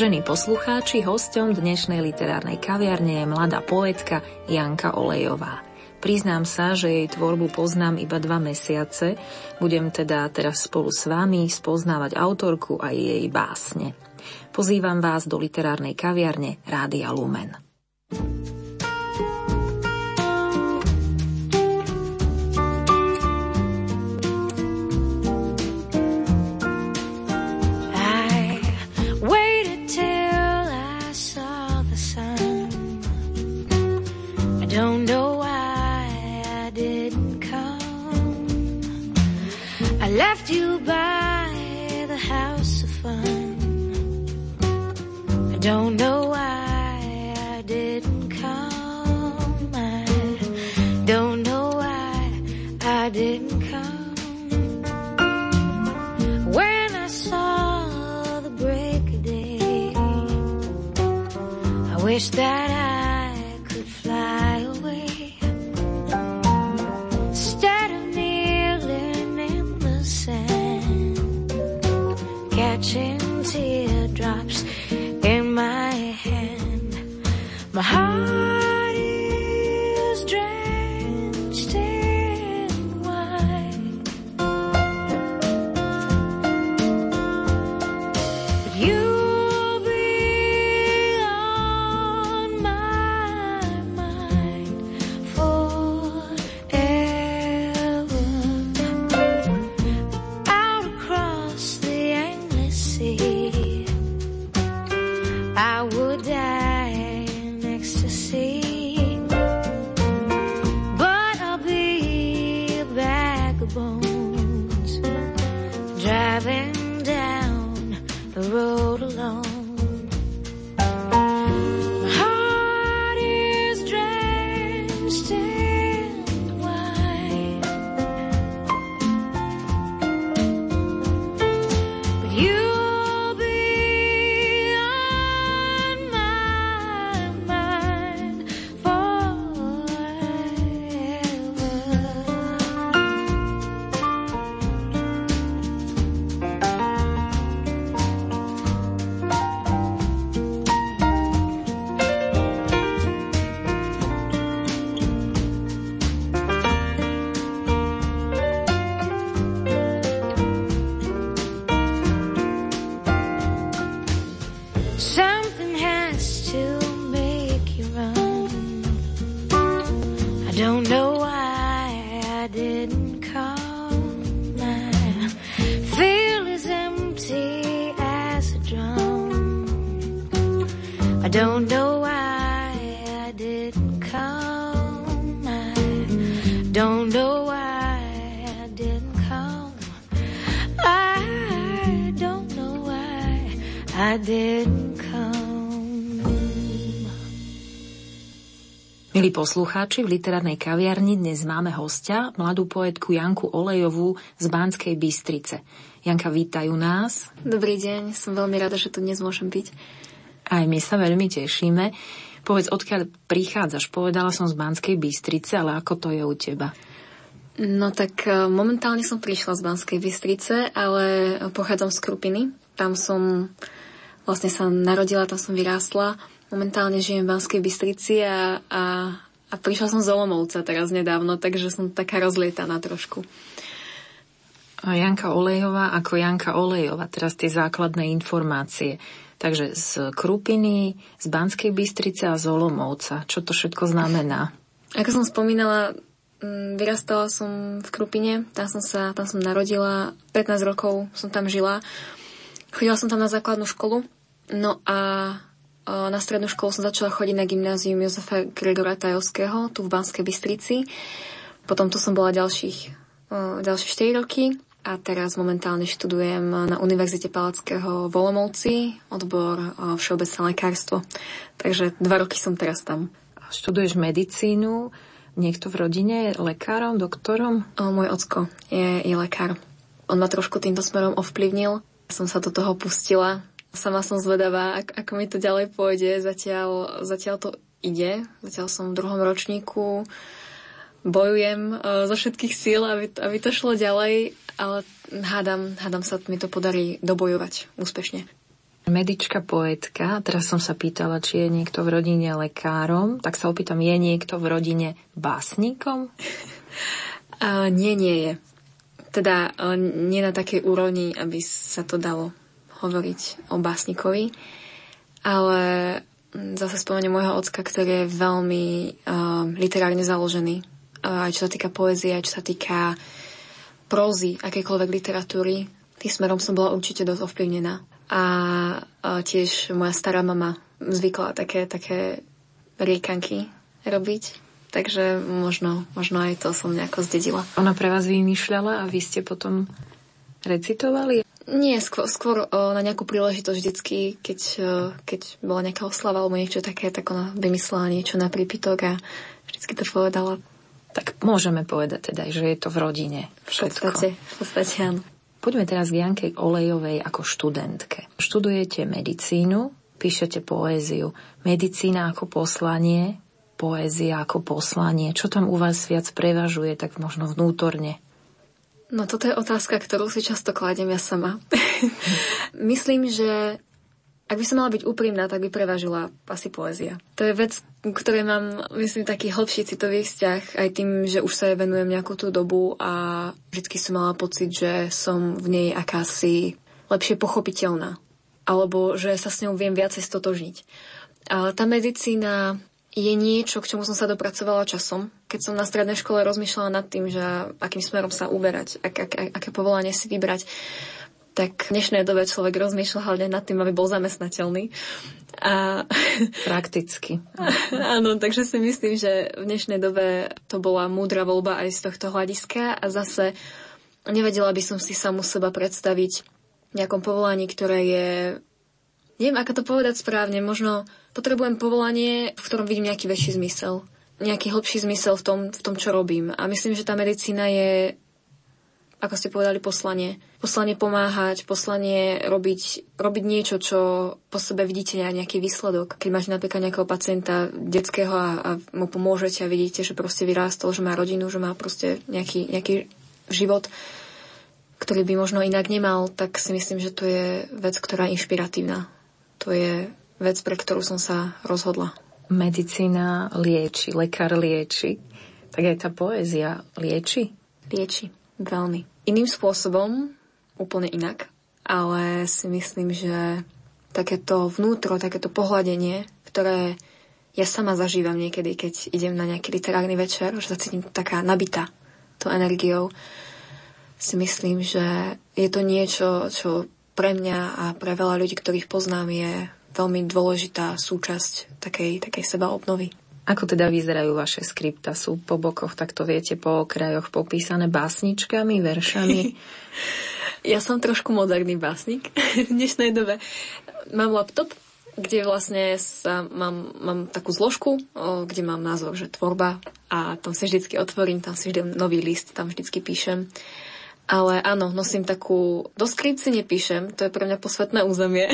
Vážení poslucháči, hostom dnešnej literárnej kaviarne je mladá poetka Janka Olejová. Priznám sa, že jej tvorbu poznám iba dva mesiace. Budem teda teraz spolu s vami spoznávať autorku a jej básne. Pozývam vás do literárnej kaviarne Rádia Lumen. tears. Milí poslucháči, v literárnej kaviarni dnes máme hostia, mladú poetku Janku Olejovú z Banskej Bystrice. Janka, vítajú nás. Dobrý deň, som veľmi rada, že tu dnes môžem byť. Aj my sa veľmi tešíme. Povedz, odkiaľ prichádzaš? Povedala som z Banskej Bystrice, ale ako to je u teba? No tak e, momentálne som prišla z Banskej Bystrice, ale pochádzam z Krupiny. Tam som vlastne sa narodila, tam som vyrástla Momentálne žijem v Banskej Bystrici a, a, a prišla som z Olomovca teraz nedávno, takže som taká rozlietaná trošku. A Janka Olejová ako Janka Olejová, teraz tie základné informácie. Takže z Krupiny, z Banskej Bystrice a z Olomovca. Čo to všetko znamená? Ako som spomínala, mm, vyrastala som v Krupine, tam som sa, tam som narodila, 15 rokov som tam žila. Chodila som tam na základnú školu, no a na strednú školu som začala chodiť na gymnázium Jozefa Gregora Tajovského tu v Banskej Bystrici. Potom tu som bola ďalších ďalšie 4 roky a teraz momentálne študujem na Univerzite Palackého v Olomouci, odbor všeobecné lekárstvo. Takže dva roky som teraz tam. Študuješ medicínu, niekto v rodine je lekárom, doktorom? O, môj ocko je, je lekár. On ma trošku týmto smerom ovplyvnil. Som sa do toho pustila. Sama som zvedavá, ak, ako mi to ďalej pôjde. Zatiaľ, zatiaľ to ide. Zatiaľ som v druhom ročníku bojujem uh, zo všetkých síl, aby, aby to šlo ďalej, ale hádam, hádam sa mi to podarí dobojovať úspešne. Medička, poetka, teraz som sa pýtala, či je niekto v rodine lekárom, tak sa opýtam, je niekto v rodine básnikom? uh, nie, nie je. Teda uh, nie na takej úrovni, aby sa to dalo hovoriť o básnikovi, ale zase spomeniem môjho ocka, ktorý je veľmi uh, literárne založený aj čo sa týka poézie, aj čo sa týka prózy, akékoľvek literatúry. Tým smerom som bola určite dosť ovplyvnená. A, a tiež moja stará mama zvykla také, také riekanky robiť. Takže možno, možno aj to som nejako zdedila. Ona pre vás vymýšľala a vy ste potom recitovali? Nie, skôr, skôr o, na nejakú príležitosť vždycky, keď, o, keď bola nejaká oslava alebo niečo také, tak ona vymyslela niečo na prípitok a vždycky to povedala. Tak môžeme povedať teda, že je to v rodine všetko. V podstate, v podstate áno. Poďme teraz k Janke Olejovej ako študentke. Študujete medicínu, píšete poéziu. Medicína ako poslanie, poézia ako poslanie. Čo tam u vás viac prevažuje, tak možno vnútorne? No toto je otázka, ktorú si často kladem ja sama. Myslím, že ak by som mala byť úprimná, tak by prevažila asi poézia. To je vec, ktorej mám, myslím, taký hlbší citový vzťah, aj tým, že už sa jej venujem nejakú tú dobu a vždy som mala pocit, že som v nej akási lepšie pochopiteľná. Alebo že sa s ňou viem viacej stotožniť. Ale tá medicína je niečo, k čomu som sa dopracovala časom. Keď som na strednej škole rozmýšľala nad tým, že akým smerom sa uberať, ak, ak, aké povolanie si vybrať, tak v dnešnej dobe človek rozmýšľa hlavne nad tým, aby bol zamestnateľný. A... Prakticky. Áno, takže si myslím, že v dnešnej dobe to bola múdra voľba aj z tohto hľadiska a zase nevedela by som si samu seba predstaviť v nejakom povolaní, ktoré je neviem, ako to povedať správne, možno potrebujem povolanie, v ktorom vidím nejaký väčší zmysel nejaký hlbší zmysel v tom, v tom, čo robím. A myslím, že tá medicína je ako ste povedali, poslanie. Poslanie pomáhať, poslanie robiť, robiť niečo, čo po sebe vidíte nejaký výsledok. Keď máte napríklad nejakého pacienta detského a, a mu pomôžete a vidíte, že proste vyrástol, že má rodinu, že má proste nejaký, nejaký život, ktorý by možno inak nemal, tak si myslím, že to je vec, ktorá je inšpiratívna. To je vec, pre ktorú som sa rozhodla. Medicína lieči, lekár lieči. Tak aj tá poézia lieči? Lieči, veľmi iným spôsobom, úplne inak, ale si myslím, že takéto vnútro, takéto pohľadenie, ktoré ja sama zažívam niekedy, keď idem na nejaký literárny večer, že sa cítim taká nabitá to energiou, si myslím, že je to niečo, čo pre mňa a pre veľa ľudí, ktorých poznám, je veľmi dôležitá súčasť takej, takej seba obnovy. Ako teda vyzerajú vaše skripta? Sú po bokoch, tak to viete, po okrajoch popísané básničkami, veršami? ja som trošku moderný básnik v dnešnej dobe. Mám laptop, kde vlastne sa mám, mám takú zložku, kde mám názov, že tvorba a tam si vždycky otvorím, tam si vždy nový list, tam vždycky píšem. Ale áno, nosím takú... Do skript si nepíšem, to je pre mňa posvetné územie.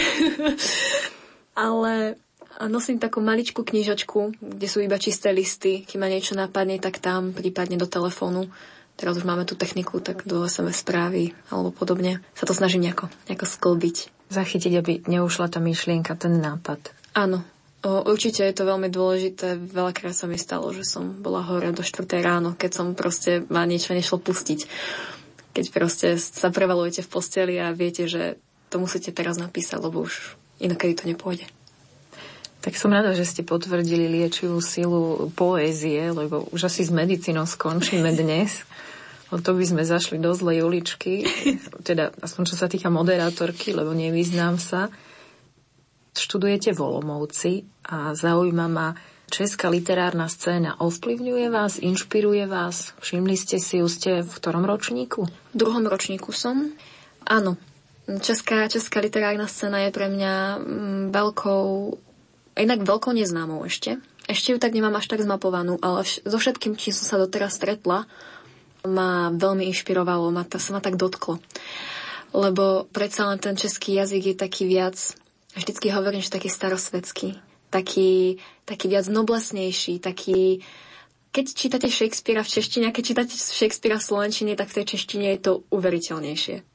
Ale a nosím takú maličkú knižočku, kde sú iba čisté listy. Keď ma niečo napadne, tak tam, prípadne do telefónu. Teraz už máme tú techniku, tak do SMS správy alebo podobne. Sa to snažím nejako, nejako sklbiť. Zachytiť, aby neušla tá myšlienka, ten nápad. Áno, O, určite je to veľmi dôležité. Veľakrát sa mi stalo, že som bola hore do 4. ráno, keď som proste ma niečo nešlo pustiť. Keď proste sa prevalujete v posteli a viete, že to musíte teraz napísať, lebo už inokedy to nepôjde. Tak som rada, že ste potvrdili liečivú silu poézie, lebo už asi s medicínou skončíme dnes. O to by sme zašli do zlej uličky, teda aspoň čo sa týka moderátorky, lebo nevyznám sa. Študujete v Olomouci a zaujíma ma, Česká literárna scéna ovplyvňuje vás, inšpiruje vás? Všimli ste si ju, ste v ktorom ročníku? V druhom ročníku som. Áno, Česká, česká literárna scéna je pre mňa mm, veľkou, inak veľkou neznámou ešte. Ešte ju tak nemám až tak zmapovanú, ale so všetkým, čím som sa doteraz stretla, ma veľmi inšpirovalo, ma, to sa ma tak dotklo. Lebo predsa len ten český jazyk je taký viac, vždycky hovorím, že taký starosvedský, taký, taký viac noblesnejší, taký, keď čítate Shakespearea v češtine a keď čítate Shakespearea v slovenčine, tak v tej češtine je to uveriteľnejšie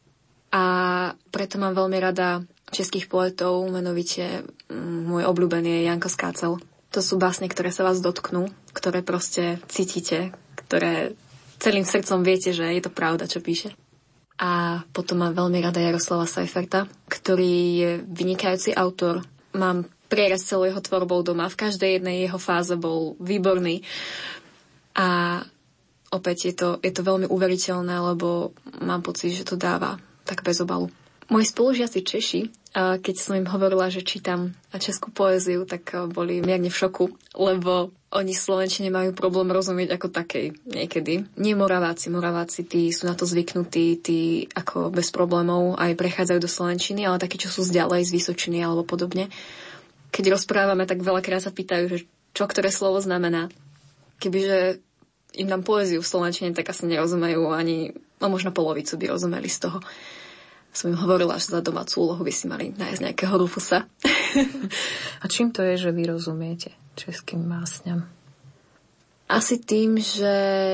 a preto mám veľmi rada českých poetov, menovite mm, môj obľúbený je Janko Skácel. To sú básne, ktoré sa vás dotknú, ktoré proste cítite, ktoré celým srdcom viete, že je to pravda, čo píše. A potom mám veľmi rada Jaroslava Seiferta, ktorý je vynikajúci autor. Mám prierez celou jeho tvorbou doma. V každej jednej jeho fáze bol výborný. A opäť je to, je to veľmi uveriteľné, lebo mám pocit, že to dáva tak bez obalu. Moji spolužiaci Češi, keď som im hovorila, že čítam českú poéziu, tak boli mierne v šoku, lebo oni Slovenčine majú problém rozumieť ako takej niekedy. Nie Moraváci, Moraváci, tí sú na to zvyknutí, tí ako bez problémov aj prechádzajú do Slovenčiny, ale takí, čo sú zďalej, z Vysočiny alebo podobne. Keď rozprávame, tak veľakrát sa pýtajú, že čo ktoré slovo znamená. Kebyže im dám poéziu v Slovenčine, tak asi nerozumejú ani, no možno polovicu by rozumeli z toho som im hovorila, že za domácu úlohu by si mali nájsť nejakého Rufusa. A čím to je, že vy rozumiete českým básňam? Asi tým, že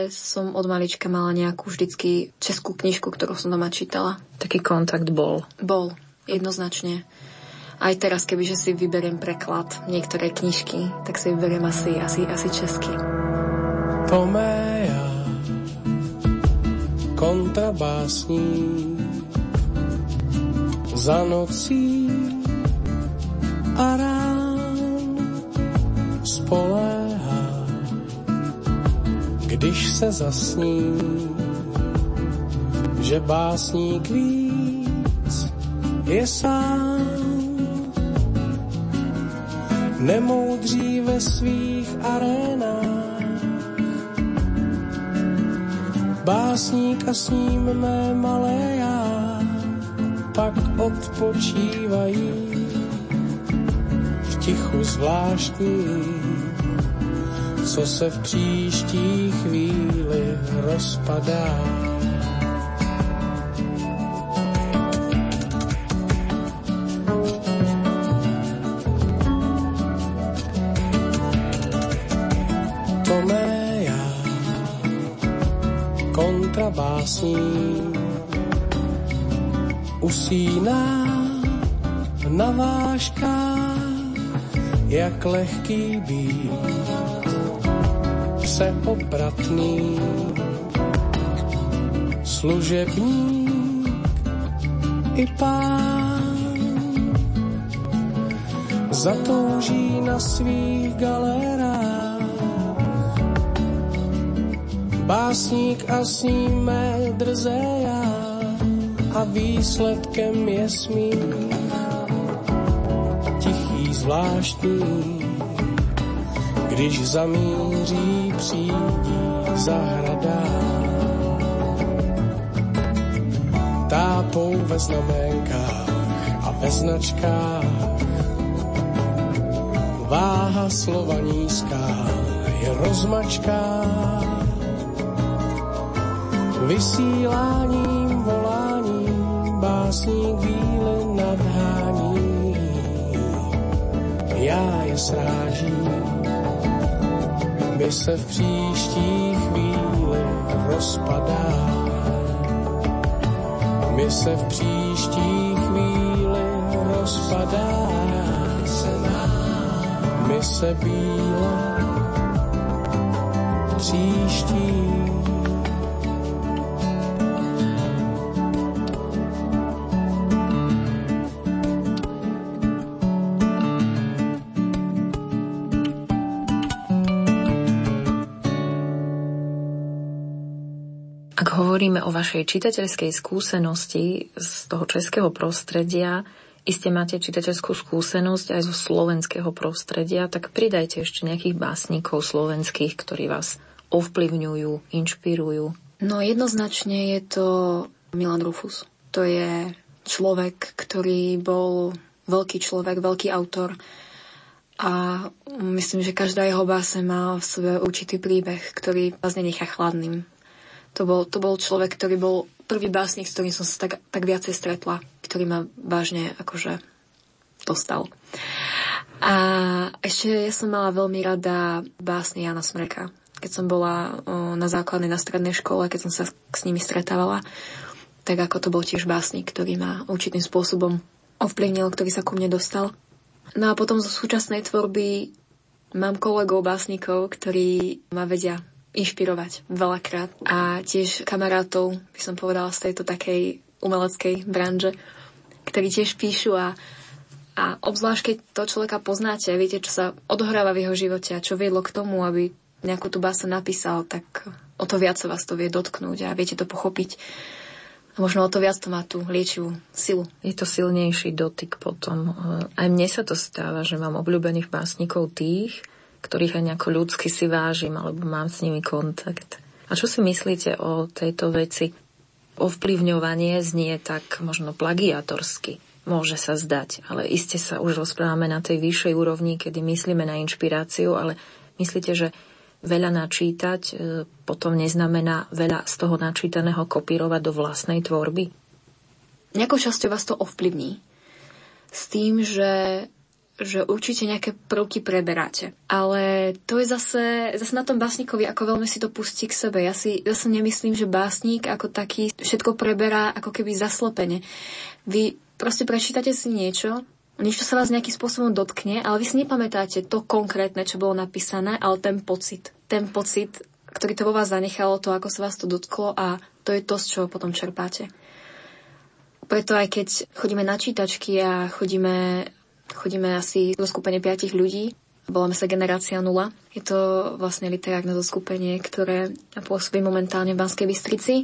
som od malička mala nejakú vždycky českú knižku, ktorú som doma čítala. Taký kontakt bol? Bol, jednoznačne. Aj teraz, kebyže si vyberiem preklad niektoré knižky, tak si vyberiem asi, asi, asi česky. Toméja, kontrabásník za nocí a rán spoléhá, když se zasní, že básník víc je sám. Nemoudří ve svých arénách, básník a s ním mé malé pak odpočívají v tichu zvláštní, co se v příští chvíli rozpadá. Usíná na váškách, jak lehký být, seopratný, služebník i pán. Zatouží na svých galerách, básník a s ním mé drzé já a výsledkem je smích. Tichý zvláštní, když zamíří přídí zahrada. Tápou ve znamenkách a ve značkách. Váha slova nízká je rozmačká. Vysíláním volání básník víle nadhání. Já je srážím, by se v příští chvíli rozpadá. My se v příští chvíli rozpadá. My se bíle příští hovoríme o vašej čitateľskej skúsenosti z toho českého prostredia, iste máte čitateľskú skúsenosť aj zo slovenského prostredia, tak pridajte ešte nejakých básnikov slovenských, ktorí vás ovplyvňujú, inšpirujú. No jednoznačne je to Milan Rufus. To je človek, ktorý bol veľký človek, veľký autor a myslím, že každá jeho báse má v sebe určitý príbeh, ktorý vás nenechá chladným. To bol, to bol človek, ktorý bol prvý básnik, s ktorým som sa tak, tak viacej stretla, ktorý ma vážne akože dostal. A ešte ja som mala veľmi rada básny Jana Smreka. Keď som bola na základnej, na strednej škole, keď som sa s nimi stretávala, tak ako to bol tiež básnik, ktorý ma určitým spôsobom ovplyvnil, ktorý sa ku mne dostal. No a potom zo súčasnej tvorby mám kolegov básnikov, ktorí ma vedia inšpirovať veľakrát. A tiež kamarátov, by som povedala, z tejto takej umeleckej branže, ktorí tiež píšu a, a obzvlášť, keď to človeka poznáte, viete, čo sa odohráva v jeho živote a čo viedlo k tomu, aby nejakú tú básu napísal, tak o to viac sa vás to vie dotknúť a viete to pochopiť. A možno o to viac to má tú liečivú silu. Je to silnejší dotyk potom. Aj mne sa to stáva, že mám obľúbených básnikov tých, ktorých aj nejako ľudsky si vážim, alebo mám s nimi kontakt. A čo si myslíte o tejto veci? Ovplyvňovanie znie tak možno plagiatorsky. Môže sa zdať, ale iste sa už rozprávame na tej vyššej úrovni, kedy myslíme na inšpiráciu, ale myslíte, že veľa načítať e, potom neznamená veľa z toho načítaného kopírovať do vlastnej tvorby? Nejakou časťou vás to ovplyvní. S tým, že že určite nejaké prvky preberáte. Ale to je zase, zase na tom básnikovi, ako veľmi si to pustí k sebe. Ja si zase nemyslím, že básnik ako taký všetko preberá ako keby zaslepene. Vy proste prečítate si niečo, niečo sa vás nejakým spôsobom dotkne, ale vy si nepamätáte to konkrétne, čo bolo napísané, ale ten pocit. Ten pocit, ktorý to vo vás zanechalo, to, ako sa vás to dotklo a to je to, z čoho potom čerpáte. Preto aj keď chodíme na čítačky a chodíme, chodíme asi do skupenie piatich ľudí, voláme sa Generácia nula. Je to vlastne literárne zoskupenie, ktoré pôsobí momentálne v Banskej Bystrici.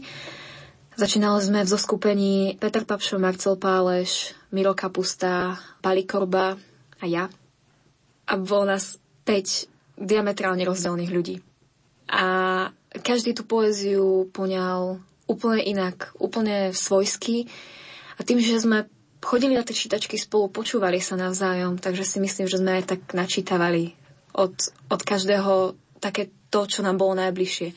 Začínali sme v zoskupení Peter Papšo, Marcel Páleš, Miro Kapusta, Pali Korba a ja. A bolo nás 5 diametrálne rozdielných ľudí. A každý tú poéziu poňal úplne inak, úplne svojsky. A tým, že sme chodili na tie čítačky spolu, počúvali sa navzájom, takže si myslím, že sme aj tak načítavali od, od každého také to, čo nám bolo najbližšie.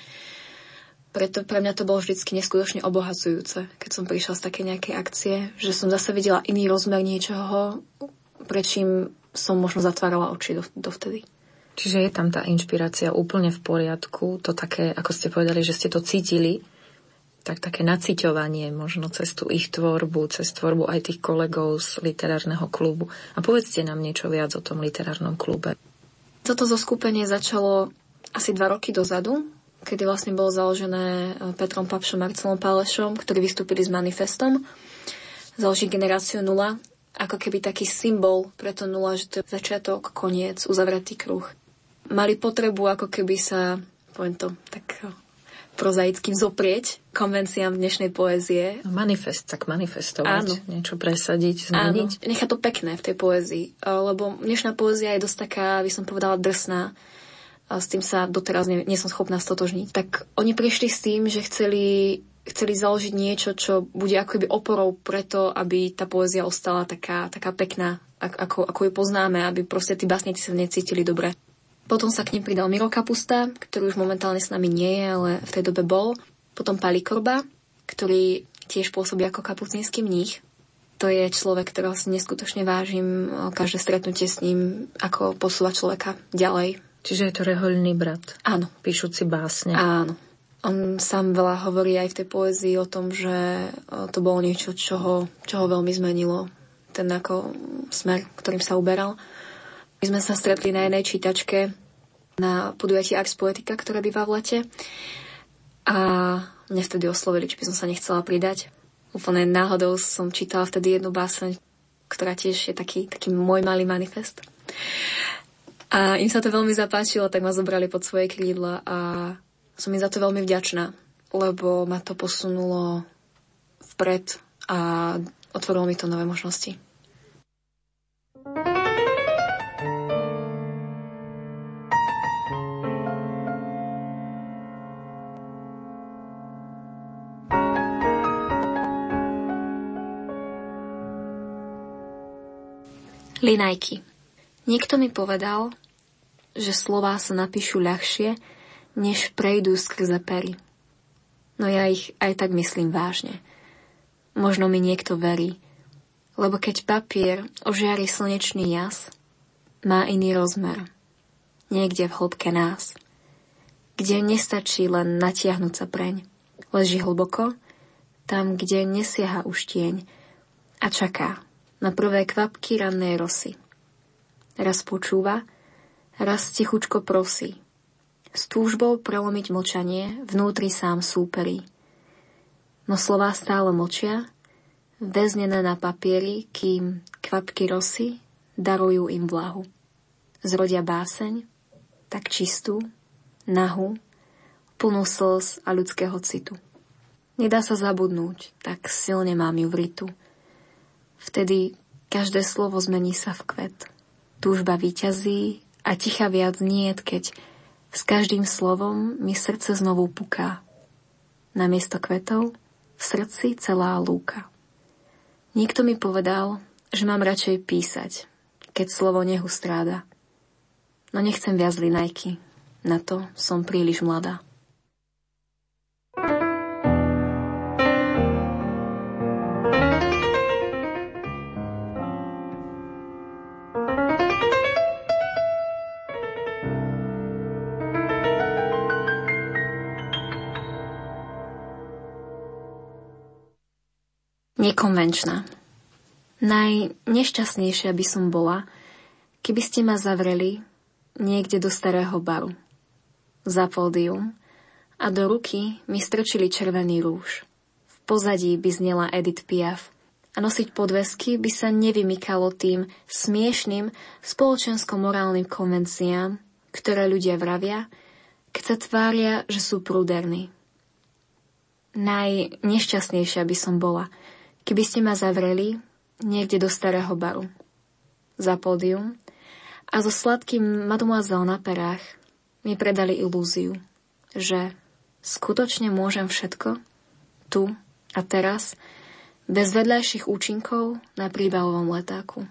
Preto pre mňa to bolo vždycky neskutočne obohacujúce, keď som prišla z také nejakej akcie, že som zase videla iný rozmer niečoho, prečím som možno zatvárala oči do, dovtedy. Čiže je tam tá inšpirácia úplne v poriadku, to také, ako ste povedali, že ste to cítili, tak také naciťovanie možno cez tú ich tvorbu, cez tvorbu aj tých kolegov z literárneho klubu. A povedzte nám niečo viac o tom literárnom klube. Toto zoskupenie začalo asi dva roky dozadu, kedy vlastne bolo založené e, Petrom Papšom a Marcelom Pálešom, ktorí vystúpili s manifestom založiť generáciu nula, ako keby taký symbol pre to nula, že to je začiatok, koniec, uzavretý kruh. Mali potrebu ako keby sa, poviem to tak e, prozaickým zoprieť konvenciám dnešnej poézie. Manifest, tak manifestovať, Áno. niečo presadiť, zmeniť. Áno, nechá to pekné v tej poézii, e, lebo dnešná poézia je dosť taká, by som povedala, drsná a s tým sa doteraz nie, nie som schopná stotožniť. Tak oni prišli s tým, že chceli, chceli založiť niečo, čo bude akoby oporou preto, aby tá poézia ostala taká, taká pekná, ako, ako ju poznáme, aby proste tí básnici sa necítili dobre. Potom sa k nim pridal Miro Kapusta, ktorý už momentálne s nami nie je, ale v tej dobe bol. Potom Pali Korba, ktorý tiež pôsobí ako kapucínsky mních. To je človek, ktorého si neskutočne vážim. Každé stretnutie s ním, ako posúva človeka ďalej Čiže je to rehoľný brat. Áno. Píšuci básne. Áno. On sám veľa hovorí aj v tej poézii o tom, že to bolo niečo, čo ho, čo ho veľmi zmenilo. Ten ako smer, ktorým sa uberal. My sme sa stretli na jednej čítačke na podujatí Ars Poetica, ktoré býva v lete. A mne vtedy oslovili, či by som sa nechcela pridať. Úplne náhodou som čítala vtedy jednu báseň, ktorá tiež je taký, taký môj malý manifest. A im sa to veľmi zapáčilo, tak ma zobrali pod svoje krídla a som im za to veľmi vďačná, lebo ma to posunulo vpred a otvorilo mi to nové možnosti. Linajky. Niekto mi povedal, že slová sa napíšu ľahšie, než prejdú skrze pery. No ja ich aj tak myslím vážne. Možno mi niekto verí, lebo keď papier ožiari slnečný jas, má iný rozmer. Niekde v hĺbke nás, kde nestačí len natiahnuť sa preň. Leží hlboko, tam, kde nesiaha už tieň a čaká na prvé kvapky rannej rosy. Raz počúva, raz tichučko prosí. S túžbou prelomiť mlčanie vnútri sám súperí. No slová stále mlčia, väznené na papieri, kým kvapky rosy darujú im vlahu. Zrodia báseň, tak čistú, nahu, plnú slz a ľudského citu. Nedá sa zabudnúť, tak silne mám ju v. Vtedy každé slovo zmení sa v kvet túžba vyťazí a ticha viac nie, keď s každým slovom mi srdce znovu puká. Namiesto kvetov v srdci celá lúka. Niekto mi povedal, že mám radšej písať, keď slovo nehu stráda. No nechcem viac linajky, na to som príliš mladá. Nekonvenčná. Najnešťastnejšia by som bola, keby ste ma zavreli niekde do starého baru, za pódium a do ruky mi strčili červený rúž. V pozadí by znela Edith Piaf a nosiť podvesky by sa nevymykalo tým smiešným spoločensko-morálnym konvenciám, ktoré ľudia vravia, keď sa tvária, že sú prúderní. Najnešťastnejšia by som bola, Keby ste ma zavreli niekde do starého baru, za pódium a so sladkým mademoiselle na perách mi predali ilúziu, že skutočne môžem všetko, tu a teraz, bez vedľajších účinkov na príbalovom letáku.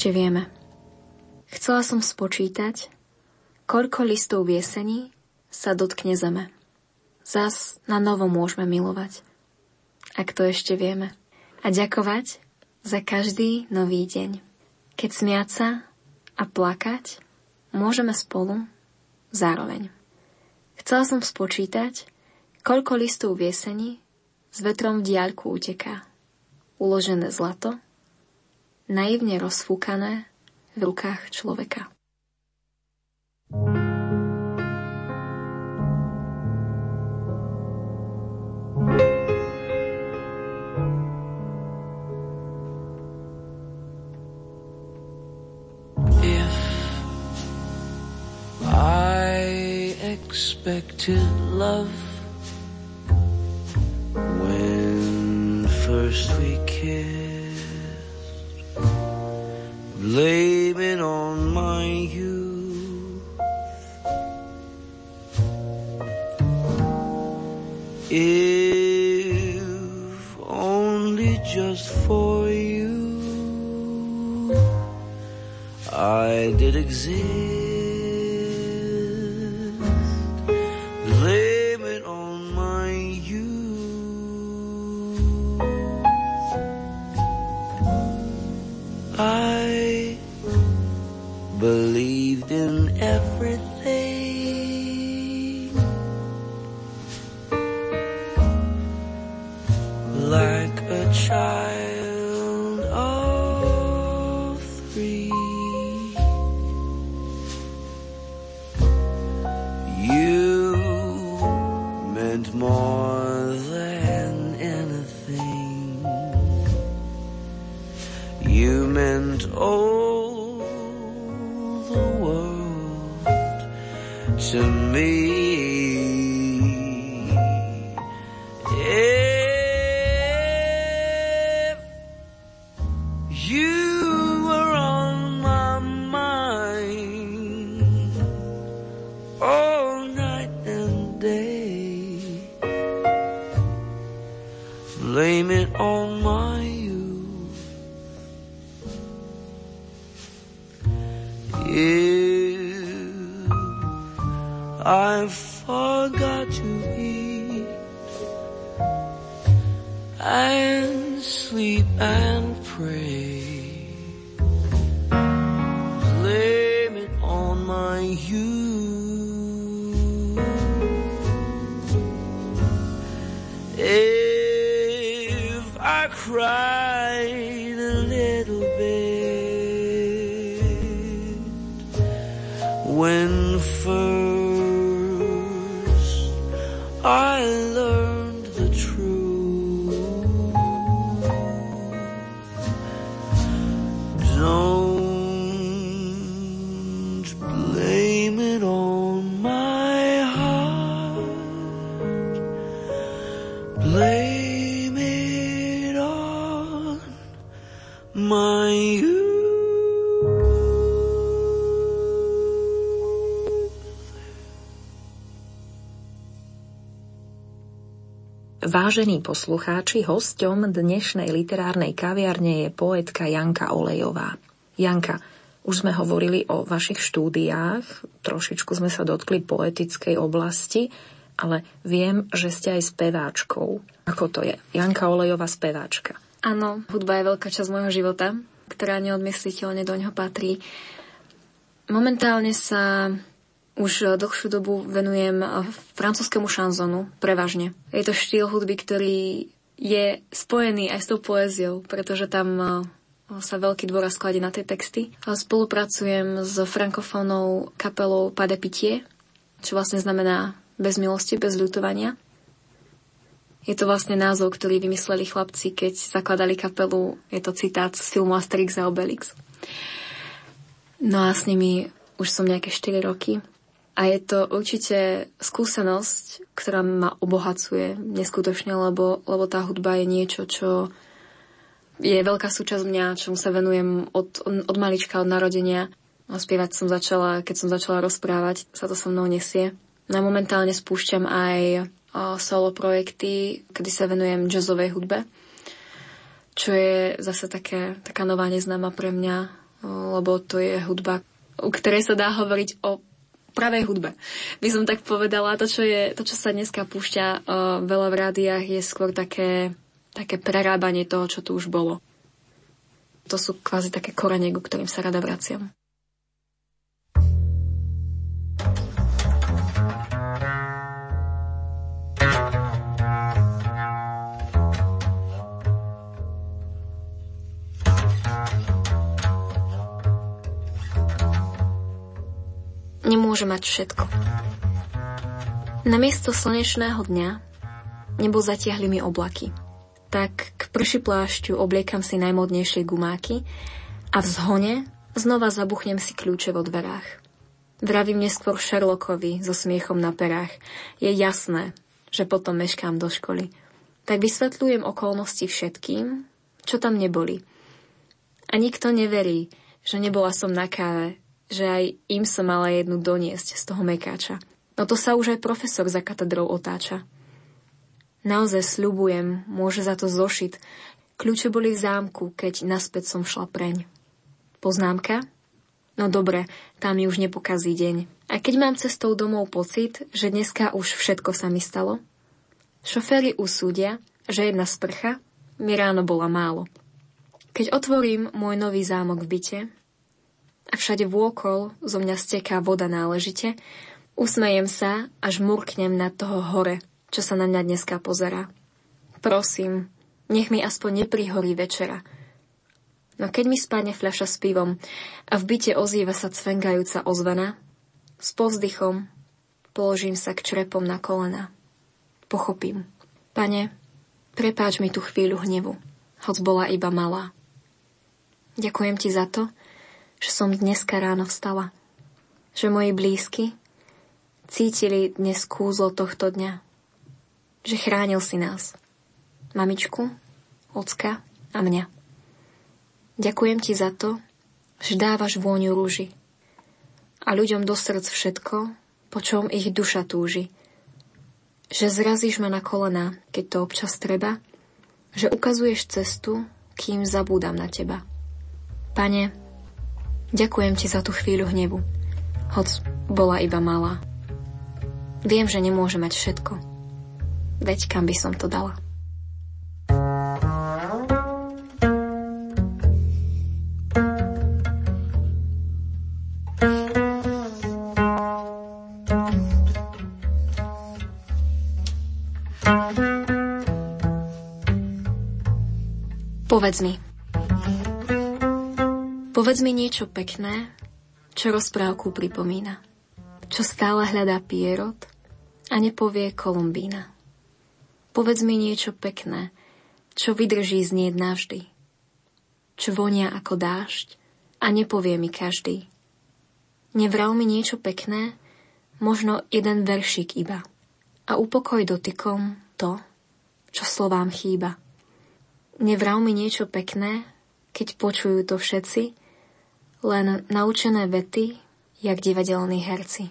Ešte vieme. Chcela som spočítať, koľko listov v jeseni sa dotkne zeme. Zas na novo môžeme milovať, ak to ešte vieme. A ďakovať za každý nový deň. Keď smiať sa a plakať môžeme spolu zároveň. Chcela som spočítať, koľko listov v jeseni s vetrom v diaľku uteká. Uložené zlato naivne rozfúkané v rukách človeka. If I expected love when first we kissed blaming on my youth. If only just for you, I did exist. When first I learned Vážení poslucháči, hosťom dnešnej literárnej kaviarne je poetka Janka Olejová. Janka, už sme hovorili o vašich štúdiách, trošičku sme sa dotkli poetickej oblasti, ale viem, že ste aj speváčkou. Ako to je? Janka Olejová speváčka. Áno, hudba je veľká časť môjho života, ktorá neodmysliteľne do ňoho patrí. Momentálne sa už dlhšiu dobu venujem francúzskému šanzonu, prevažne. Je to štýl hudby, ktorý je spojený aj s tou poéziou, pretože tam sa veľký dôraz skladí na tie texty. Spolupracujem s frankofónou kapelou Pade Pitie, čo vlastne znamená bez milosti, bez ľutovania. Je to vlastne názov, ktorý vymysleli chlapci, keď zakladali kapelu. Je to citát z filmu Asterix a Obelix. No a s nimi už som nejaké 4 roky. A je to určite skúsenosť, ktorá ma obohacuje neskutočne, lebo, lebo tá hudba je niečo, čo je veľká súčasť mňa, čomu sa venujem od, od malička, od narodenia. Spievať som začala, keď som začala rozprávať, sa to so mnou nesie. No momentálne spúšťam aj solo projekty, kedy sa venujem jazzovej hudbe, čo je zase také, taká nová neznáma pre mňa, lebo to je hudba, u ktorej sa dá hovoriť o pravej hudbe. By som tak povedala, to, čo, je, to, čo sa dneska púšťa uh, veľa v rádiách, je skôr také, také prerábanie toho, čo tu už bolo. To sú kvázi také korene, ku ktorým sa rada vraciam. Nemôže mať všetko. Namiesto slnečného dňa nebo zatiahli mi oblaky. Tak k prši plášťu obliekam si najmodnejšie gumáky a v zhone znova zabuchnem si kľúče vo dverách. Vravím neskôr Sherlockovi so smiechom na perách. Je jasné, že potom meškám do školy. Tak vysvetľujem okolnosti všetkým, čo tam neboli. A nikto neverí, že nebola som na káve že aj im som mala jednu doniesť z toho mekáča. No to sa už aj profesor za katedrou otáča. Naozaj sľubujem, môže za to zošit. Kľúče boli v zámku, keď naspäť som šla preň. Poznámka? No dobre, tam mi už nepokazí deň. A keď mám cestou domov pocit, že dneska už všetko sa mi stalo? Šoféry usúdia, že jedna sprcha mi ráno bola málo. Keď otvorím môj nový zámok v byte, a všade vôkol zo mňa steká voda náležite, usmejem sa, až murknem na toho hore, čo sa na mňa dneska pozerá. Prosím, nech mi aspoň neprihorí večera. No keď mi spadne fľaša s pivom a v byte ozýva sa cvengajúca ozvena, s povzdychom položím sa k črepom na kolena. Pochopím. Pane, prepáč mi tú chvíľu hnevu, hoc bola iba malá. Ďakujem ti za to, že som dneska ráno vstala. Že moji blízky cítili dnes kúzlo tohto dňa. Že chránil si nás. Mamičku, ocka a mňa. Ďakujem ti za to, že dávaš vôňu rúži a ľuďom do srdc všetko, po čom ich duša túži. Že zrazíš ma na kolena, keď to občas treba, že ukazuješ cestu, kým zabúdam na teba. Pane, ďakujem ti za tú chvíľu hnevu, hoc bola iba malá. Viem, že nemôže mať všetko. Veď kam by som to dala. Povedz mi. Povedz mi niečo pekné, čo rozprávku pripomína. Čo stále hľadá Pierrot a nepovie Kolumbína. Povedz mi niečo pekné, čo vydrží znieť navždy. Čo vonia ako dážď a nepovie mi každý. Nevral mi niečo pekné, možno jeden veršik iba. A upokoj dotykom to, čo slovám chýba. Nevral mi niečo pekné, keď počujú to všetci, len naučené vety, jak divadelní herci.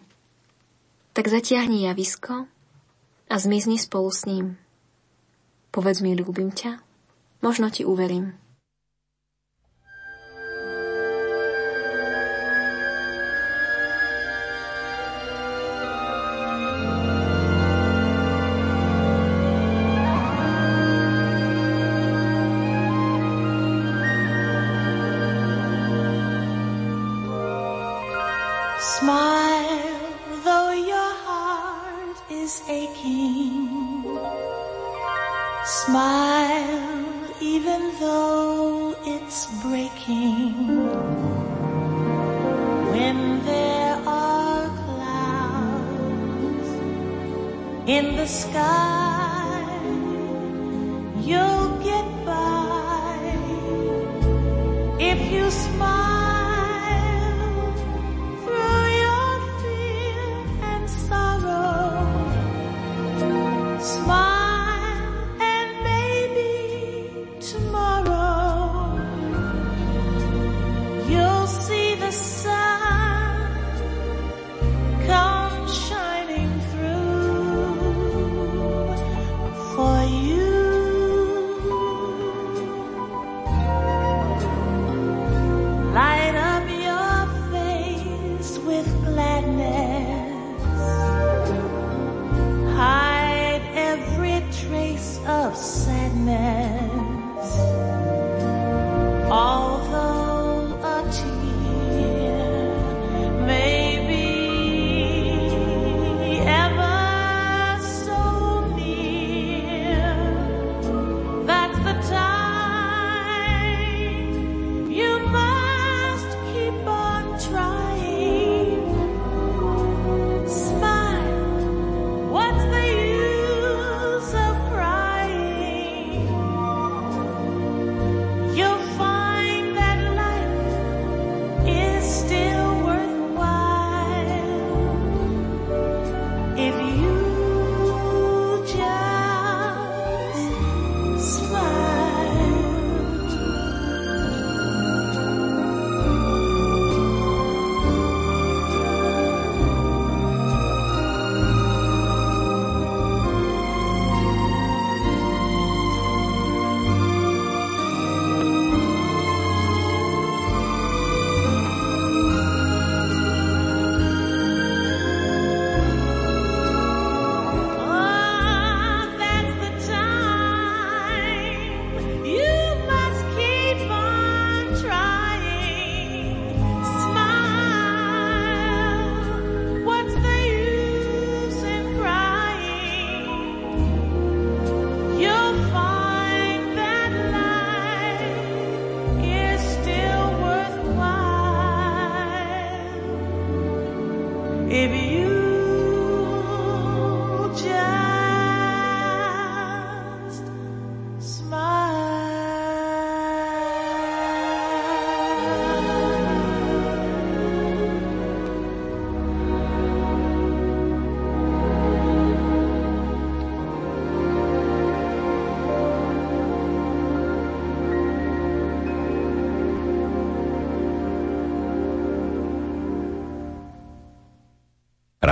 Tak zatiahni javisko a zmizni spolu s ním. Povedz mi, ľúbim ťa, možno ti uverím.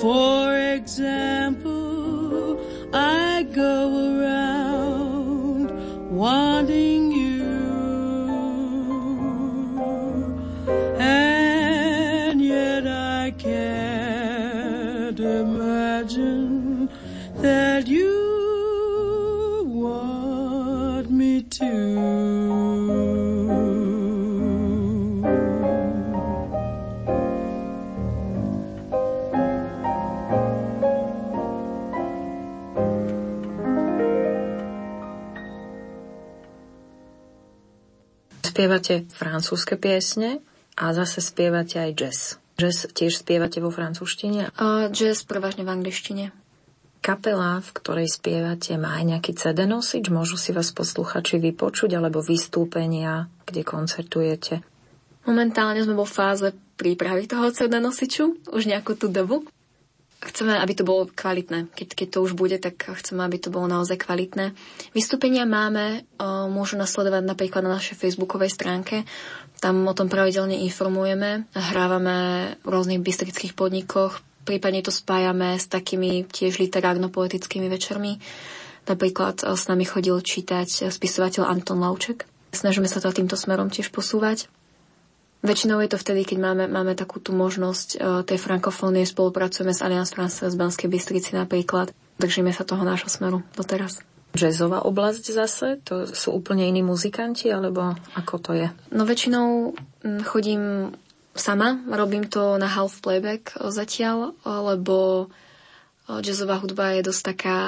For example, I go around Spievate francúzske piesne a zase spievate aj jazz. Jazz tiež spievate vo francúzštine. A jazz prevažne v angličtine. Kapela, v ktorej spievate, má aj nejaký CD nosič? Môžu si vás posluchači vypočuť, alebo vystúpenia, kde koncertujete? Momentálne sme vo fáze prípravy toho CD nosiču, už nejakú tú dobu. Chceme, aby to bolo kvalitné. Keď, keď to už bude, tak chceme, aby to bolo naozaj kvalitné. Vystúpenia máme, môžu nasledovať napríklad na našej facebookovej stránke. Tam o tom pravidelne informujeme. Hrávame v rôznych bystrických podnikoch, prípadne to spájame s takými tiež literárno-poetickými večermi. Napríklad s nami chodil čítať spisovateľ Anton Lauček. Snažíme sa to týmto smerom tiež posúvať. Väčšinou je to vtedy, keď máme, máme takú tú možnosť uh, tej frankofónie, spolupracujeme s Allianz France z Banskej Bystrici napríklad. Držíme sa toho nášho smeru doteraz. Jazzová oblasť zase? To sú úplne iní muzikanti, alebo ako to je? No väčšinou chodím sama, robím to na half playback eh, zatiaľ, lebo eh, jazzová hudba je dosť taká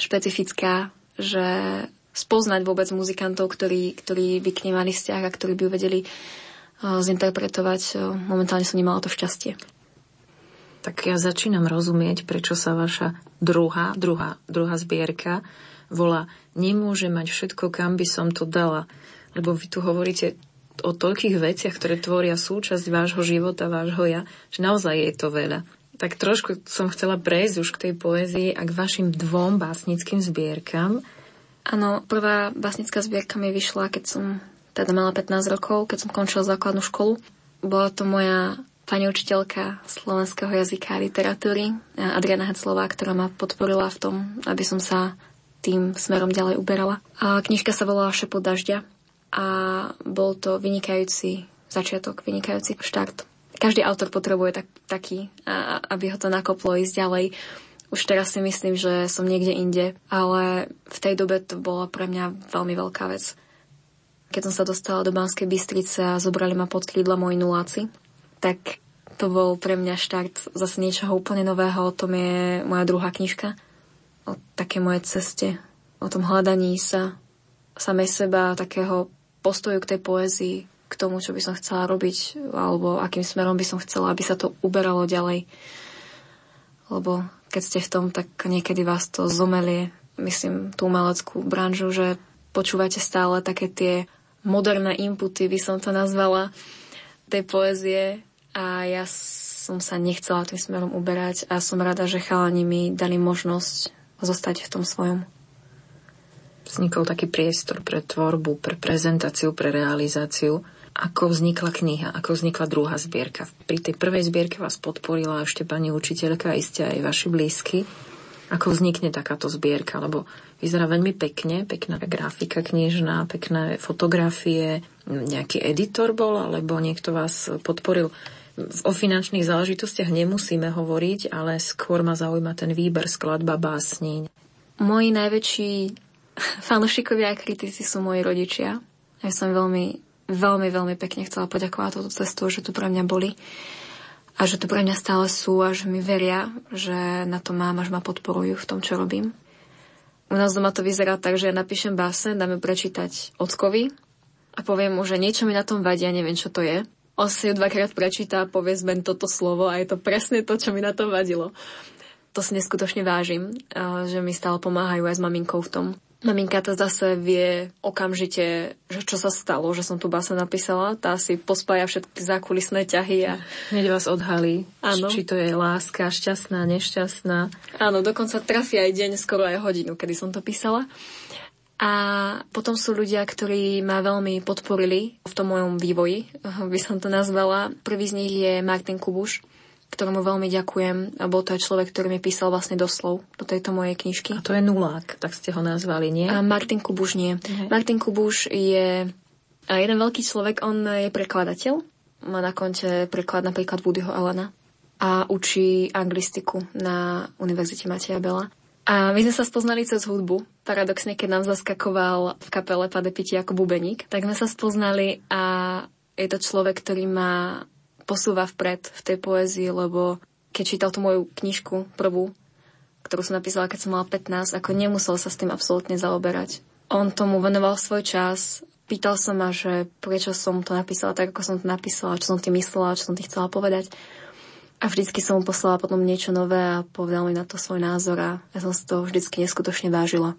špecifická, že spoznať vôbec muzikantov, ktorí, ktorí by k nej mali vzťah a ktorí by vedeli zinterpretovať. Momentálne som nemala to šťastie. Tak ja začínam rozumieť, prečo sa vaša druhá, druhá, druhá zbierka volá Nemôže mať všetko, kam by som to dala. Lebo vy tu hovoríte o toľkých veciach, ktoré tvoria súčasť vášho života, vášho ja, že naozaj je to veľa. Tak trošku som chcela prejsť už k tej poézii a k vašim dvom básnickým zbierkam. Áno, prvá básnická zbierka mi vyšla, keď som teda mala 15 rokov, keď som končila základnú školu. Bola to moja pani učiteľka slovenského jazyka a literatúry, Adriana Heclová, ktorá ma podporila v tom, aby som sa tým smerom ďalej uberala. A knižka sa volala Šepot dažďa a bol to vynikajúci začiatok, vynikajúci štart. Každý autor potrebuje tak, taký, a, aby ho to nakoplo ísť ďalej. Už teraz si myslím, že som niekde inde, ale v tej dobe to bola pre mňa veľmi veľká vec. Keď som sa dostala do Banskej Bystrice a zobrali ma pod krídla moji nuláci, tak to bol pre mňa štart zase niečoho úplne nového. O tom je moja druhá knižka. O také moje ceste. O tom hľadaní sa samej seba, takého postoju k tej poézii, k tomu, čo by som chcela robiť, alebo akým smerom by som chcela, aby sa to uberalo ďalej. Lebo keď ste v tom, tak niekedy vás to zomelie, myslím, tú umeleckú branžu, že počúvate stále také tie moderné inputy, by som to nazvala, tej poézie a ja som sa nechcela tým smerom uberať a som rada, že chalani mi dali možnosť zostať v tom svojom. Vznikol taký priestor pre tvorbu, pre prezentáciu, pre realizáciu. Ako vznikla kniha, ako vznikla druhá zbierka. Pri tej prvej zbierke vás podporila ešte pani učiteľka iste aj vaši blízky. Ako vznikne takáto zbierka, lebo vyzerá veľmi pekne, pekná grafika knižná, pekné fotografie, nejaký editor bol, alebo niekto vás podporil. O finančných záležitostiach nemusíme hovoriť, ale skôr ma zaujíma ten výber skladba básní. Moji najväčší fanúšikovia a kritici sú moji rodičia. Ja som veľmi, veľmi, veľmi pekne chcela poďakovať túto cestu, že tu pre mňa boli a že tu pre mňa stále sú a že mi veria, že na to mám, až ma podporujú v tom, čo robím. U nás doma to vyzerá tak, že ja napíšem básen, dáme prečítať ockovi a poviem mu, že niečo mi na tom vadí a neviem, čo to je. On si ju dvakrát prečíta a povie zmen toto slovo a je to presne to, čo mi na tom vadilo. To si neskutočne vážim, že mi stále pomáhajú aj s maminkou v tom. Maminka to zase vie okamžite, že čo sa stalo, že som tu bása napísala. Tá si pospája všetky zákulisné ťahy a... Hneď vás odhalí, Áno. či to je láska, šťastná, nešťastná. Áno, dokonca trafia aj deň, skoro aj hodinu, kedy som to písala. A potom sú ľudia, ktorí ma veľmi podporili v tom mojom vývoji, by som to nazvala. Prvý z nich je Martin Kubuš, ktorému veľmi ďakujem. A bol to aj človek, ktorý mi písal vlastne doslov do tejto mojej knižky. A to je nulák, tak ste ho nazvali, nie? A Martin Kubuš nie. Uh-huh. Martin Kubuš je jeden veľký človek, on je prekladateľ. Má na konte preklad napríklad Woodyho Alana a učí anglistiku na Univerzite Mateja Bela. A my sme sa spoznali cez hudbu. Paradoxne, keď nám zaskakoval v kapele Padepiti ako bubeník, tak sme sa spoznali a je to človek, ktorý má posúva vpred v tej poézii, lebo keď čítal tú moju knižku prvú, ktorú som napísala, keď som mala 15, ako nemusel sa s tým absolútne zaoberať. On tomu venoval svoj čas, pýtal sa ma, že prečo som to napísala tak, ako som to napísala, čo som tým myslela, čo som tým chcela povedať. A vždycky som mu poslala potom niečo nové a povedal mi na to svoj názor a ja som si to vždycky neskutočne vážila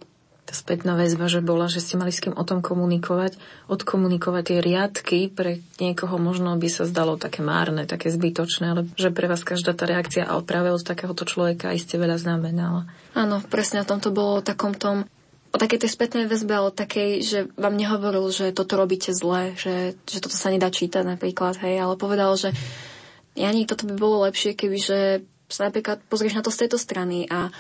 tá spätná väzba, že bola, že ste mali s kým o tom komunikovať, odkomunikovať tie riadky, pre niekoho možno by sa zdalo také márne, také zbytočné, ale že pre vás každá tá reakcia a práve od takéhoto človeka iste veľa znamenala. Áno, presne o tom to bolo o takom tom, o takej tej spätnej väzbe, ale takej, že vám nehovoril, že toto robíte zle, že, že toto sa nedá čítať napríklad, hej, ale povedal, že Jani, toto by bolo lepšie, keby že sa napríklad pozrieš na to z tejto strany a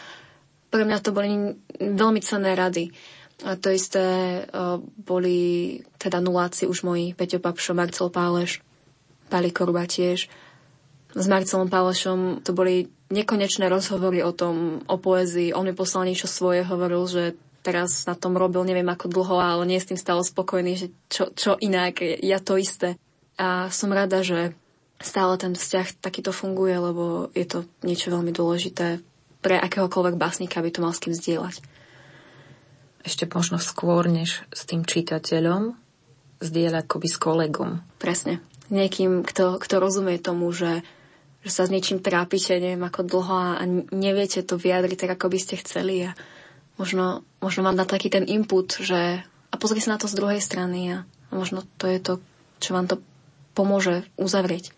pre mňa to boli veľmi cenné rady. A to isté uh, boli teda nuláci už moji, Peťo Papšo, Marcel Páleš, Pali Korba tiež. S Marcelom Pálešom to boli nekonečné rozhovory o tom, o poezii. On mi poslal niečo svoje, hovoril, že teraz na tom robil neviem ako dlho, ale nie s tým stále spokojný, že čo, čo inak, ja to isté. A som rada, že stále ten vzťah takýto funguje, lebo je to niečo veľmi dôležité pre akéhokoľvek básnika by to mal s kým zdieľať. Ešte možno skôr, než s tým čitateľom, zdieľať akoby s kolegom. Presne. Niekým, kto, kto rozumie tomu, že, že sa s niečím trápite, neviem ako dlho a neviete to vyjadriť tak, ako by ste chceli a možno, možno vám dá taký ten input, že a pozri sa na to z druhej strany a, a možno to je to, čo vám to pomôže uzavrieť.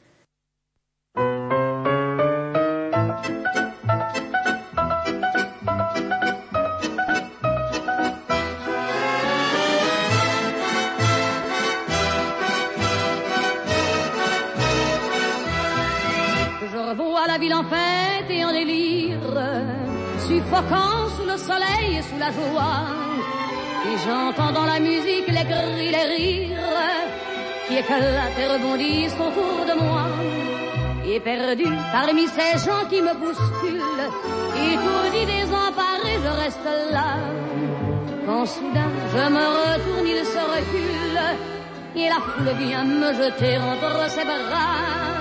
Ville en fête et en délire, suffoquant sous le soleil et sous la joie. Et j'entends dans la musique les cris, les rires qui éclatent et rebondissent autour de moi. Et perdu parmi ces gens qui me bousculent, étourdi, désemparé, je reste là. Quand soudain je me retourne, il se recule, et la foule vient me jeter entre ses bras.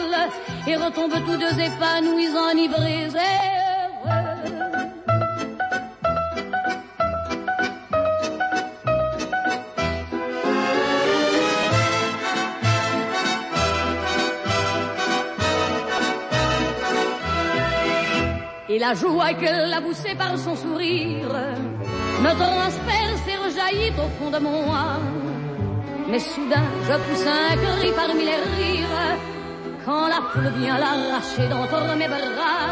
et retombent tous deux épanouis, enivrés et. Et la joie qu'elle a poussée par son sourire me transperce et rejaillit au fond de mon âme. Mais soudain, je pousse un cri parmi les rires quand la foule vient l'arracher d'entre mes bras.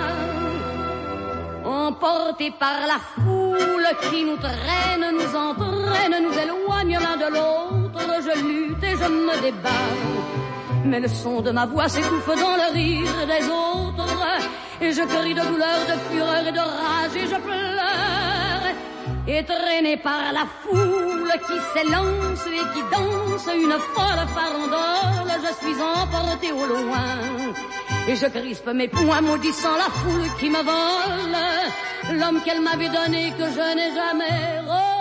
Emportés par la foule qui nous traîne, nous entraîne, nous éloigne l'un de l'autre, je lutte et je me débat. Mais le son de ma voix s'étouffe dans le rire des autres, et je crie de douleur, de fureur et de rage, et je pleure. Et traîné par la foule qui s'élance et qui danse une folle farandole, je suis emporté au loin. Et je crispe mes poings maudissant la foule qui me vole, l'homme qu'elle m'avait donné que je n'ai jamais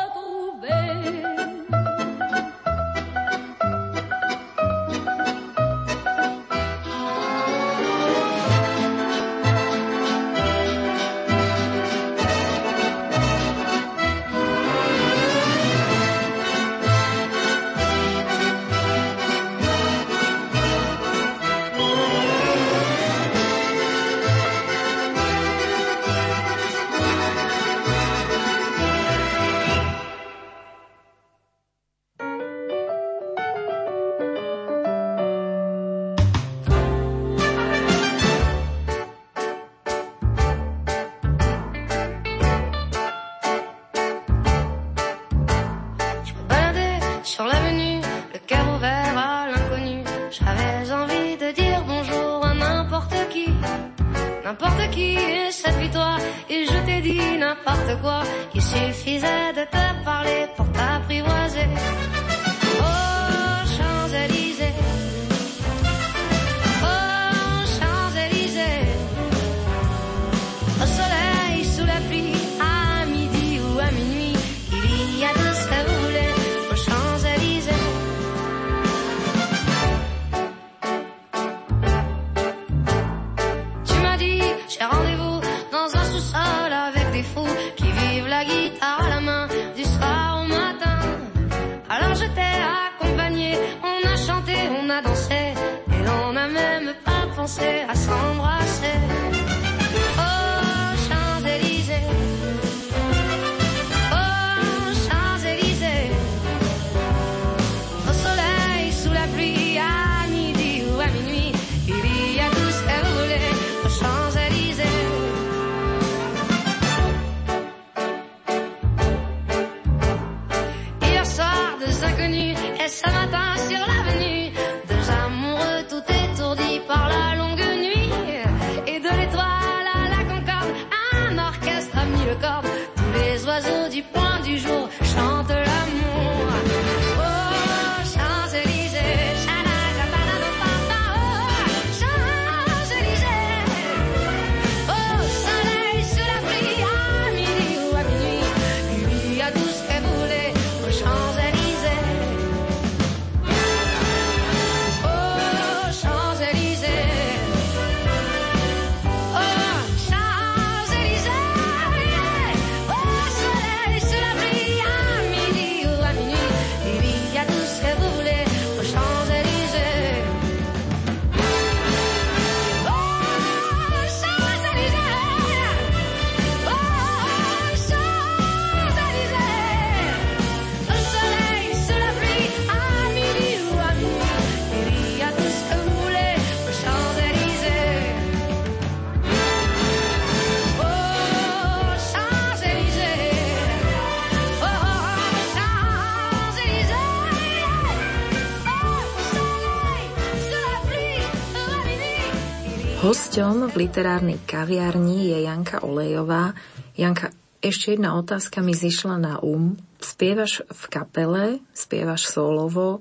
Hosťom v literárnej kaviarni je Janka Olejová. Janka, ešte jedna otázka mi zišla na um. Spievaš v kapele, spievaš solovo,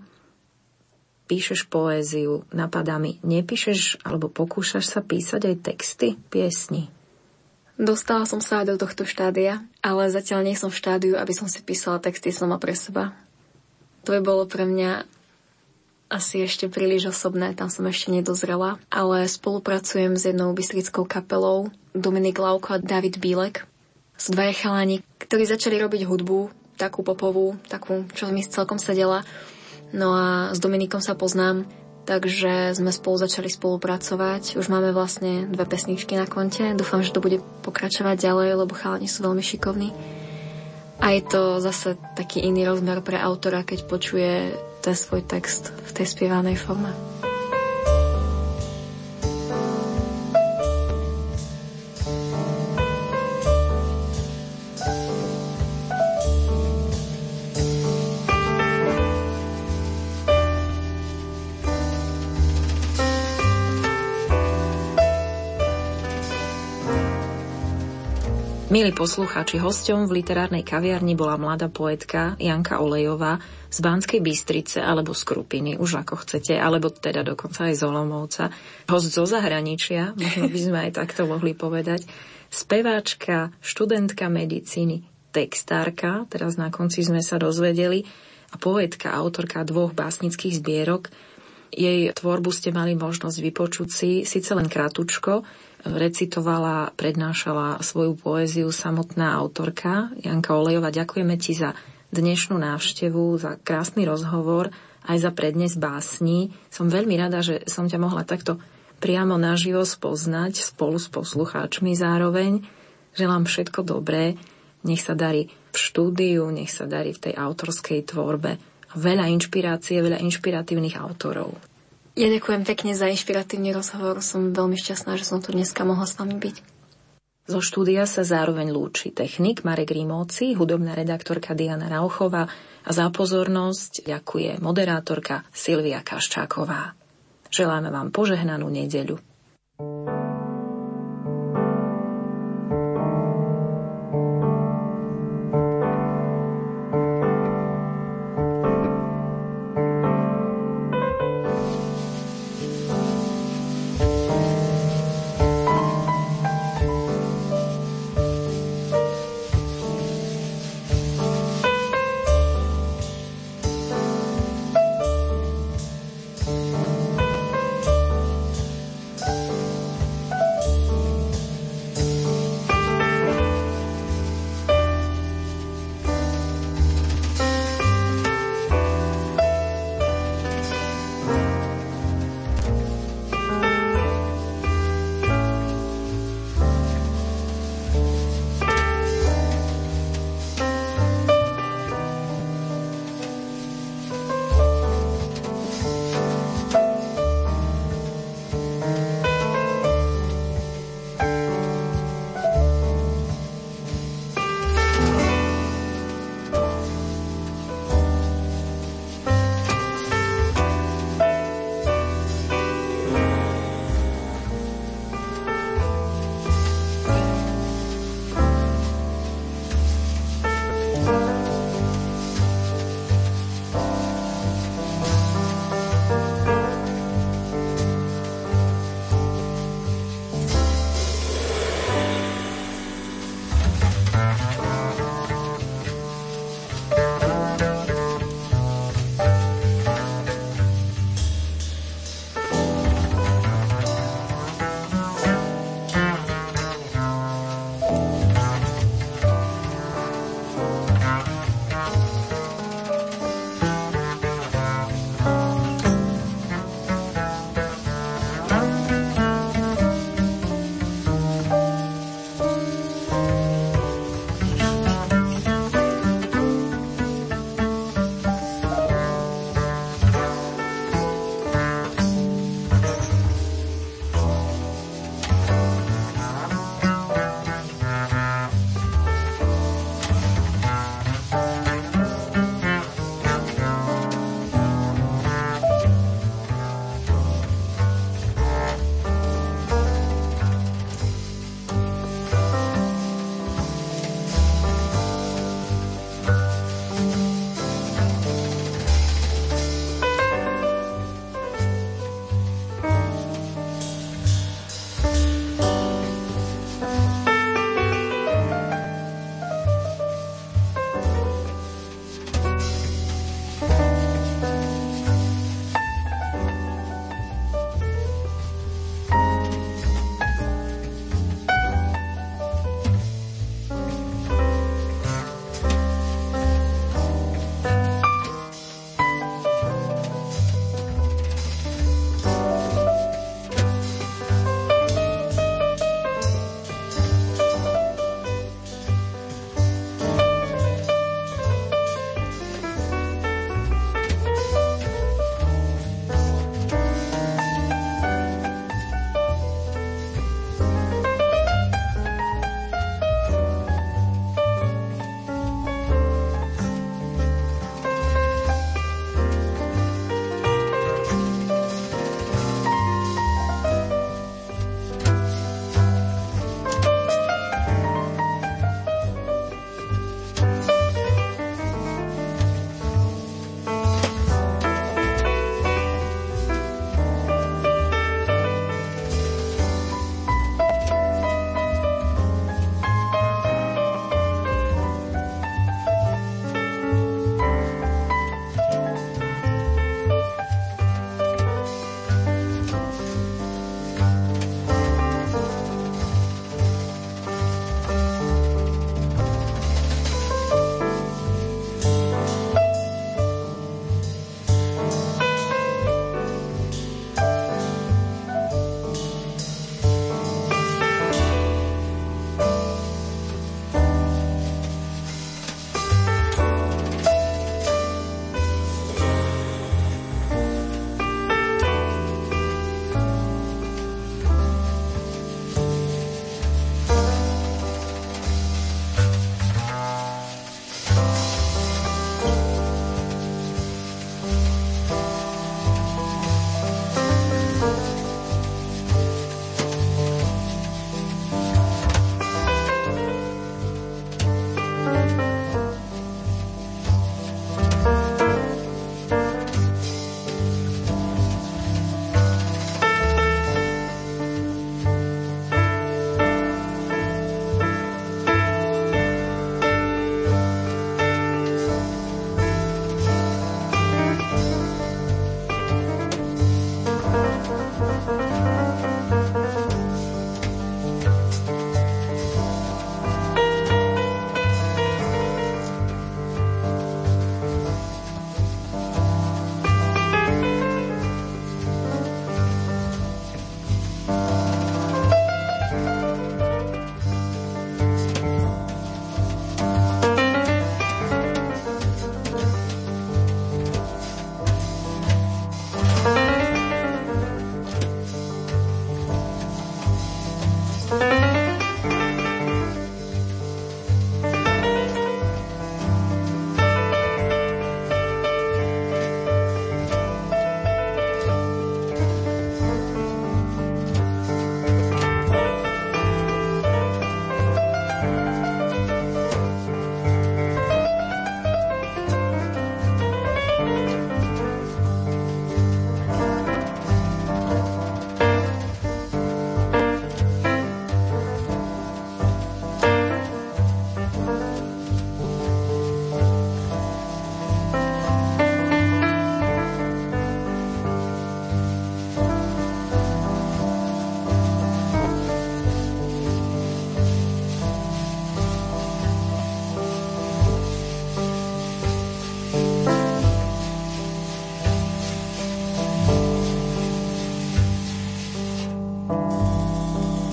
píšeš poéziu, napadá mi, nepíšeš alebo pokúšaš sa písať aj texty, piesni? Dostala som sa aj do tohto štádia, ale zatiaľ nie som v štádiu, aby som si písala texty sama pre seba. To by bolo pre mňa asi ešte príliš osobné, tam som ešte nedozrela, ale spolupracujem s jednou bystrickou kapelou, Dominik Lauko a David Bílek. Sú dvaja chalani, ktorí začali robiť hudbu, takú popovú, takú, čo mi celkom sedela. No a s Dominikom sa poznám, takže sme spolu začali spolupracovať. Už máme vlastne dve pesničky na konte. Dúfam, že to bude pokračovať ďalej, lebo chalani sú veľmi šikovní. A je to zase taký iný rozmer pre autora, keď počuje ten svoj text v tej spievanej forme. Milí poslucháči, hosťom v literárnej kaviarni bola mladá poetka Janka Olejová z Banskej Bystrice alebo z Krupiny, už ako chcete, alebo teda dokonca aj z Olomovca. Host zo zahraničia, možno by sme aj takto mohli povedať. Speváčka, študentka medicíny, textárka, teraz na konci sme sa dozvedeli, a poetka, autorka dvoch básnických zbierok. Jej tvorbu ste mali možnosť vypočuť si, síce len kratučko, recitovala, prednášala svoju poéziu samotná autorka Janka Olejova. Ďakujeme ti za dnešnú návštevu, za krásny rozhovor, aj za prednes básni. Som veľmi rada, že som ťa mohla takto priamo naživo spoznať spolu s poslucháčmi zároveň. Želám všetko dobré, nech sa darí v štúdiu, nech sa darí v tej autorskej tvorbe. Veľa inšpirácie, veľa inšpiratívnych autorov. Ja ďakujem pekne za inšpiratívny rozhovor. Som veľmi šťastná, že som tu dneska mohla s vami byť. Zo štúdia sa zároveň lúči technik Marek Rímovci, hudobná redaktorka Diana Rauchová a za pozornosť ďakuje moderátorka Silvia Kaščáková. Želáme vám požehnanú nedeľu. thank you